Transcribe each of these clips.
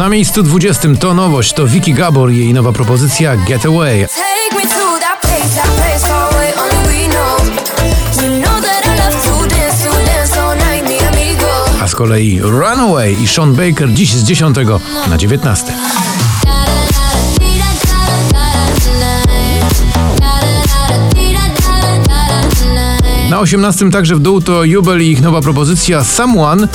Na miejscu 20 to nowość, to Vicky Gabor i jej nowa propozycja Get Away. Take me to that place, that place far away, only we know. You know that I love to dance, to dance all night, mi amigo. A z kolei Runaway i Sean Baker dziś z 10 na 19. Na 18 także w dół to Jubel i ich nowa propozycja Someone.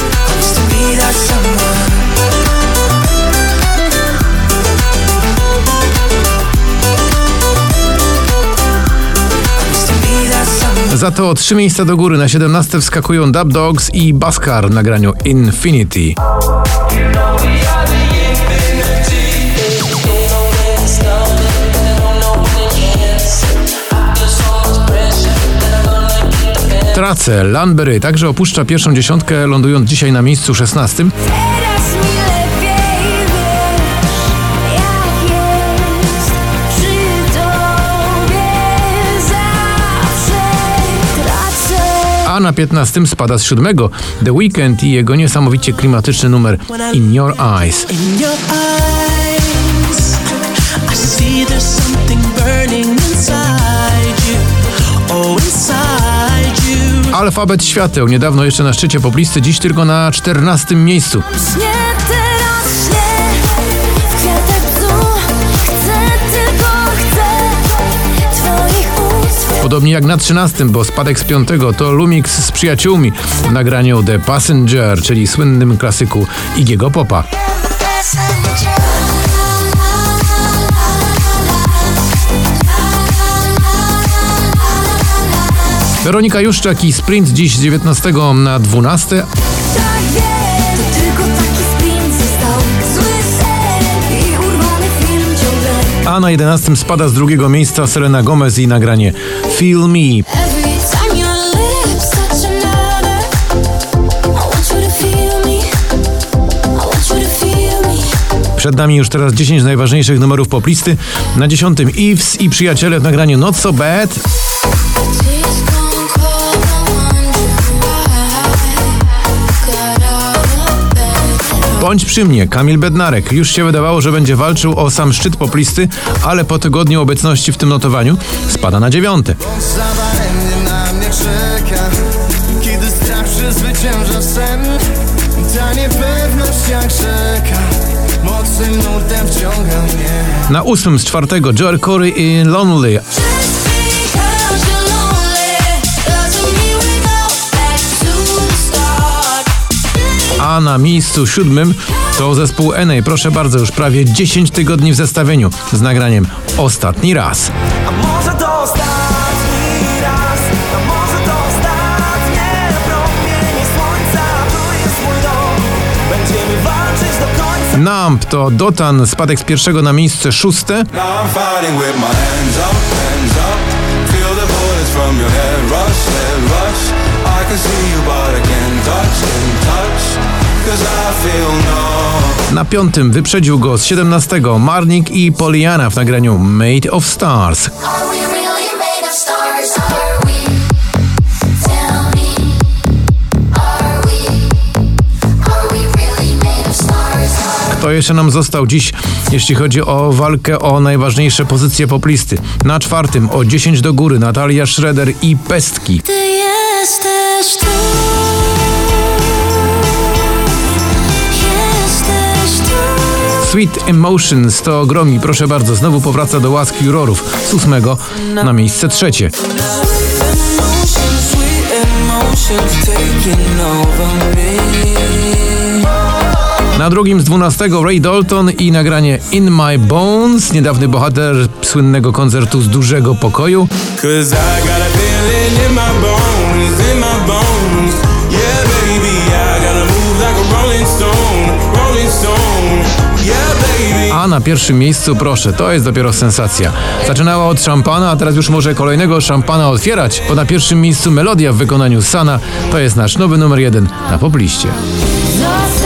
Za to trzy miejsca do góry na 17 wskakują Dub Dogs i Baskar w nagraniu Infinity. Tracę, Lanbery także opuszcza pierwszą dziesiątkę, lądując dzisiaj na miejscu 16. A na 15 spada z siódmego The Weeknd i jego niesamowicie klimatyczny numer In Your Eyes. In your eyes, I see there's something burning inside you. Oh, inside you. Alfabet świateł, niedawno jeszcze na szczycie poplisty, dziś tylko na 14 miejscu. Podobnie jak na 13, bo spadek z 5 to Lumix z przyjaciółmi w nagraniu The Passenger, czyli słynnym klasyku Igiego Popa. Weronika Juszczak i Sprint dziś z 19 na 12, a na 11 spada z drugiego miejsca Selena Gomez i nagranie Feel Me. Przed nami już teraz 10 najważniejszych numerów poplisty. Na 10 Eves i przyjaciele w nagraniu Not So Bad. Bądź przy mnie, Kamil Bednarek. Już się wydawało, że będzie walczył o sam szczyt poplisty, ale po tygodniu obecności w tym notowaniu spada na dziewiąte. Zawaremnie na mnie czeka Kiedy strach przezwycięża sen Ta niepewność jak rzeka Mocnym nurtem wciąga mnie Na ósmym z czwartego Joel Corey i Lonely. A na miejscu siódmym to zespół NA. Proszę bardzo, już prawie 10 tygodni w zestawieniu z nagraniem Ostatni raz. A może to ostatni raz, a może to ostatnie promienie słońca, tu jest mój dom, będziemy walczyć do końca. Numb to Dotan, spadek z pierwszego na miejsce szóste. Rush, rush I can see you but I can't touch, can't touch Na piątym wyprzedził go z 17 Marnik i Poliana w nagraniu Made of Stars. Are we really made of stars? Are we? Tell me. Are we? Are we really made of stars? Are Kto jeszcze nam został dziś, jeśli chodzi o walkę o najważniejsze pozycje poplisty? Na czwartym o 10 do góry Natalia Schroeder i Pestki. Ty jesteś tu. Sweet Emotions to gromi, proszę bardzo, znowu powraca do łask jurorów z ósmego na miejsce trzecie. Na drugim z 12 Ray Dalton i nagranie In My Bones, niedawny bohater słynnego koncertu z dużego pokoju. Na pierwszym miejscu, proszę, to jest dopiero sensacja. Zaczynała od szampana, a teraz już może kolejnego szampana otwierać, bo na pierwszym miejscu melodia w wykonaniu Sana to jest nasz nowy numer jeden na popliście. Zostań